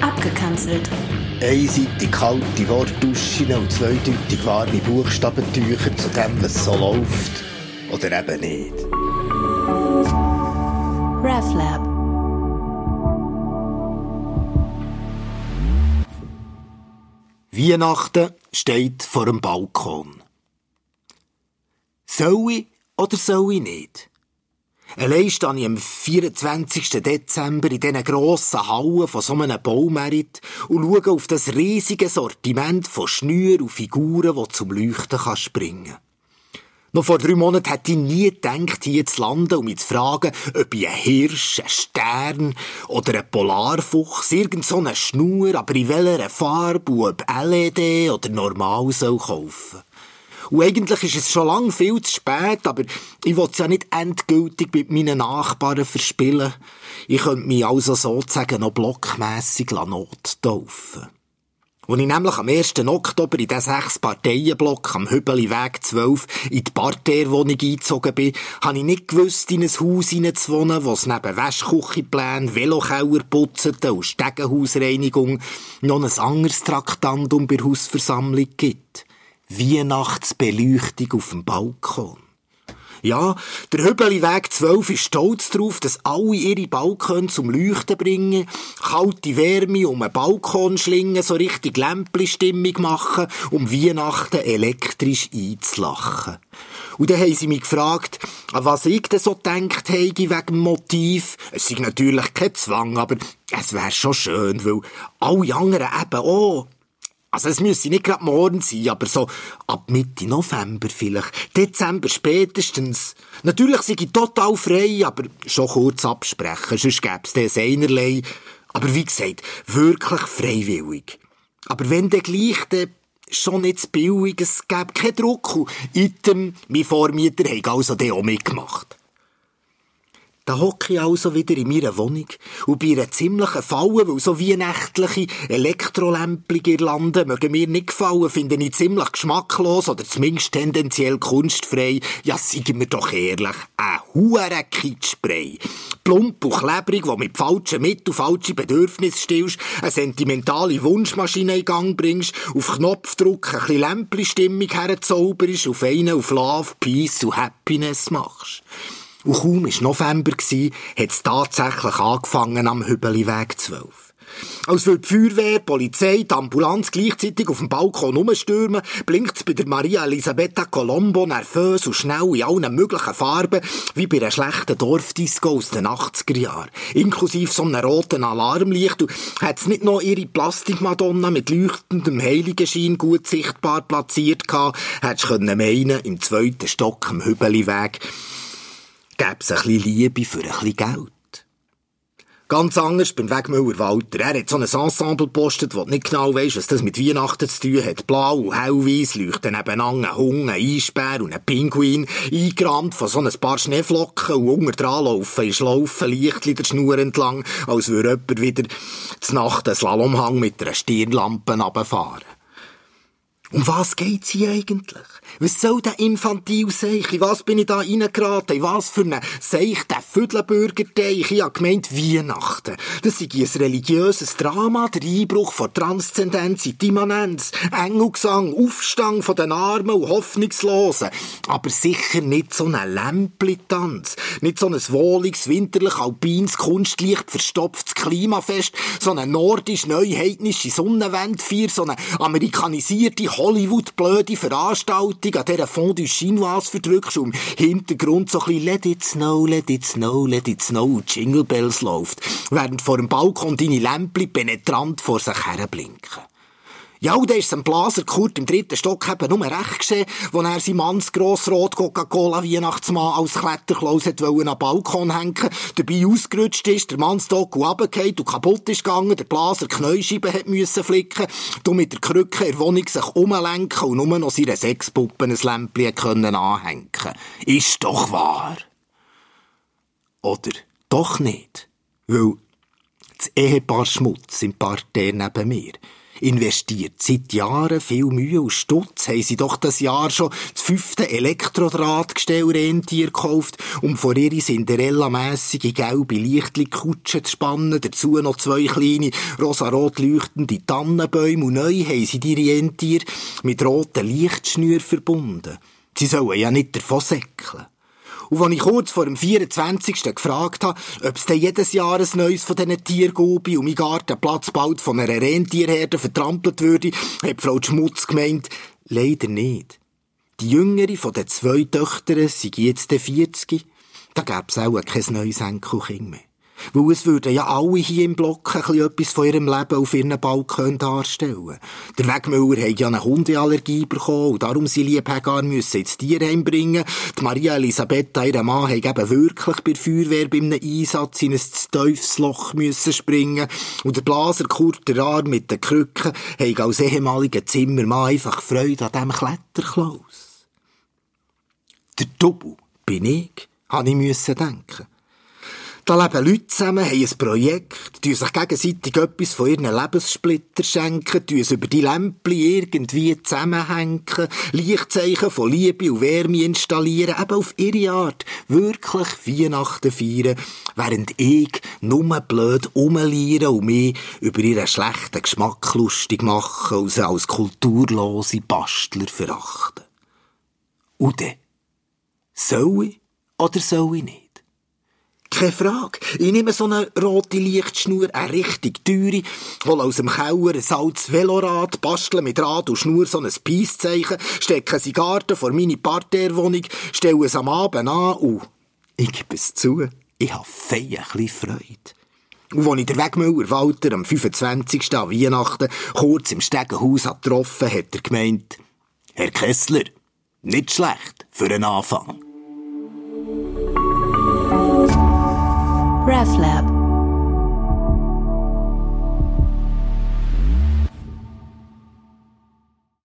Abgekanzelt. Einseitig kalte Wortduschen und zweideutig warme Buchstabentücher zu dem, was so läuft. Oder eben nicht. RefLab. Weihnachten steht vor dem Balkon. Soll ich oder soll ich nicht? Allein stehe ich am 24. Dezember in diesen grossen Hallen von so einem Baumerit und schaue auf das riesige Sortiment von Schnüren und Figuren, die zum Leuchten kann springen noch vor drei Monaten hätte ich nie gedacht, hier zu landen, um mich zu fragen, ob ich einen Hirsch, einen Stern oder einen Polarfuchs, irgend so eine Schnur, aber in welcher Farbe ob LED oder normal soll kaufen. Und eigentlich ist es schon lang viel zu spät, aber ich will es ja nicht endgültig mit meinen Nachbarn verspielen. Ich könnte mich also sozusagen noch blockmässig nottaufen. Als ich nämlich am 1. Oktober in den sechs Parteienblock am Hübeliweg 12 in die Parterrewohnung eingezogen bin, habe ich nicht gewusst, in ein Haus hineinzuwohnen, wo es neben Wäschküchenplänen, Velokeller putzen und Stegenhausreinigung noch ein anderes Traktandum bei Hausversammlung gibt. Weihnachtsbeleuchtung auf dem Balkon. Ja, der Hübeliweg 12 ist stolz darauf, dass alle ihre Balkone zum Leuchten bringen, kalte Wärme um einen Balkon schlingen, so richtig Lämpli-Stimmung machen, um Weihnachten elektrisch einzulachen. Und dann haben sie mich gefragt, an was ich denn so gedacht habe wegen dem Motiv. Es ist natürlich kein Zwang, aber es wäre schon schön, weil alle anderen eben auch. Also es müsste nicht gerade morgen sein, aber so ab Mitte November vielleicht. Dezember spätestens. Natürlich sei ich total frei, aber schon kurz absprechen, sonst gäbe es das einerlei. Aber wie gesagt, wirklich freiwillig. Aber wenn der gleich, dann schon nicht zu billig, es gäbe keinen Druck. Und item, mein Vormieter hat also auch mitgemacht. Da hocke ich also wieder in meiner Wohnung und bei einer ziemlichen Falle, weil so wie nächtliche Elektrolämpchen-Girlanden mögen mir nicht gefallen, finde ich ziemlich geschmacklos oder zumindest tendenziell kunstfrei. Ja, seien wir doch ehrlich, ein hure Kitschspray. Plump und klebrig, wo mit falschen Mitteln falsche Bedürfnisse stillst, eine sentimentale Wunschmaschine in Gang bringst, auf Knopfdruck ein bisschen Lämpli-Stimmung herzauberst, auf einen auf Love, Peace und Happiness machst. Und kaum war November, hat es tatsächlich angefangen am Hübeliweg 12. Als würde die Feuerwehr, die Polizei, die Ambulanz gleichzeitig auf dem Balkon rumstürmen, blinkt es bei der Maria Elisabetta Colombo nervös und schnell in allen möglichen Farben, wie bei einer schlechten Dorfdisco aus den 80er Jahren. Inklusive so einem roten Alarmlicht. Und hat es nicht noch ihre Plastikmadonna mit leuchtendem Heiligenschein gut sichtbar platziert gehabt, hättest meinen, im zweiten Stock am Hübeliweg gäbe es ein bisschen Liebe für ein bisschen Geld. Ganz anders beim Wegmüller Walter. Er hat so ein Ensemble gepostet, wo du nicht genau weisst, was das mit Weihnachten zu tun hat. Blau und hellweiss leuchten nebeneinander ein Hund, ein Eisbär und ein Pinguin, eingerahmt von so ein paar Schneeflocken und unter dran laufen ist Laufen Lichtli der Schnur entlang, als würde jemand wieder zu Nacht einen Slalomhang mit einer Stirnlampe runterfahren. Um was geht's hier eigentlich? Was soll der infantil Seich? In was bin ich da reingeraten? In was für einen Seich, der Füdlenbürgerteich? Ich habe gemeint Weihnachten. Das ist ein religiöses Drama, der Einbruch von Transzendenz in Immanenz, Engelgesang, Aufstand von den Armen und Hoffnungslosen. Aber sicher nicht so ein Lämplitanz. Nicht so ein wohliges, winterlich alpines, kunstlicht verstopftes Klimafest, so eine nordisch-neuheidnische Sonnenwendfeier, so eine amerikanisierte Hollywood-blöde Veranstaltung, an dieser Fond du Chinoise verdrückst und im Hintergrund so ein bisschen Let it snow, let it snow, let it snow Jingle Bells läuft, während vor dem Balkon deine Lämpchen penetrant vor sich her blinken. Ja, und dann ist ein Blaser Kurt im dritten Stock eben nur recht gesehen, wo er sein Manns grossrot Coca-Cola Weihnachtsmann als Kletterklaus hat wollen am Balkon hängen, dabei ausgerutscht ist, der Mannsdock runtergefallen und kaputt ist gegangen, der Blaser Knäuscheiben hat müssen flicken, du mit der Krücke in der Wohnung sich umlenken und nur noch seine Sexpuppen ein Lämpchen können anhängen. Ist doch wahr. Oder doch nicht. Weil das Ehepaar Schmutz im Parterre neben mir investiert seit Jahren viel Mühe und Stutz, haben sie doch das Jahr schon das fünfte Elektrodrahtgestell Rentier gekauft, um vor ihre Cinderella-mässige gelbe Lichtli-Kutsche zu spannen, dazu noch zwei kleine rosarot leuchtende Tannenbäume und neu haben sie die Rentier mit roten Lichtschnüren verbunden. Sie sollen ja nicht davon säckeln. Und als ich kurz vor dem 24. gefragt habe, ob es denn jedes Jahr ein neues von diesen Tieren gäbe und mein Gartenplatz bald von einer Rentierherde vertrampelt würde, hat Frau Schmutz gemeint, leider nicht. Die jüngere von den zwei Töchtern sei jetzt der 40. Da gäbe es auch kein neues Enkelkind mehr. Weil es würden ja alle hier im Block etwas von ihrem Leben auf ihren Balkon darstellen. Der Wegmüller hat ja eine Hundeallergie bekommen und darum sie Liebhaber müssen ins Tierheim bringen. Die Maria Elisabetta, ihre Mann, hat eben wirklich bei der Feuerwehr bei einem Einsatz in ein Teufelsloch müssen springen. Und der Blaser Kurt, der Arm mit den Krücken, hat als ehemaliger Zimmermann einfach Freude an diesem Kletterklaus. Der Double bin ich, habe ich denken. Da leben Leute zusammen, haben ein Projekt, tun sich gegenseitig etwas von ihren Lebenssplitter schenken, tun es über die Lämpli irgendwie zusammenhängen, Lichtzeichen von Liebe und Wärme installieren, eben auf ihre Art wirklich Weihnachten feiern, während ich nur blöd rumliere und mich über ihren schlechten Geschmack lustig mache und sie als kulturlose Bastler verachten. Und dann? Soll ich oder soll ich nicht? Keine Frage. Ich nehme so eine rote Lichtschnur, eine richtig teure, hole aus dem Keller ein altes Velorad, bastle mit Rad und Schnur so ein Peisszeichen, stecke sie Garten vor meine Parterrewohnung, stelle es am Abend an und ich gebe es zu, ich habe feierlich Freude. Und als ich den Wegmüller Walter am 25. an Weihnachten kurz im Stegenhaus getroffen hat er gemeint, Herr Kessler, nicht schlecht für einen Anfang. RefLab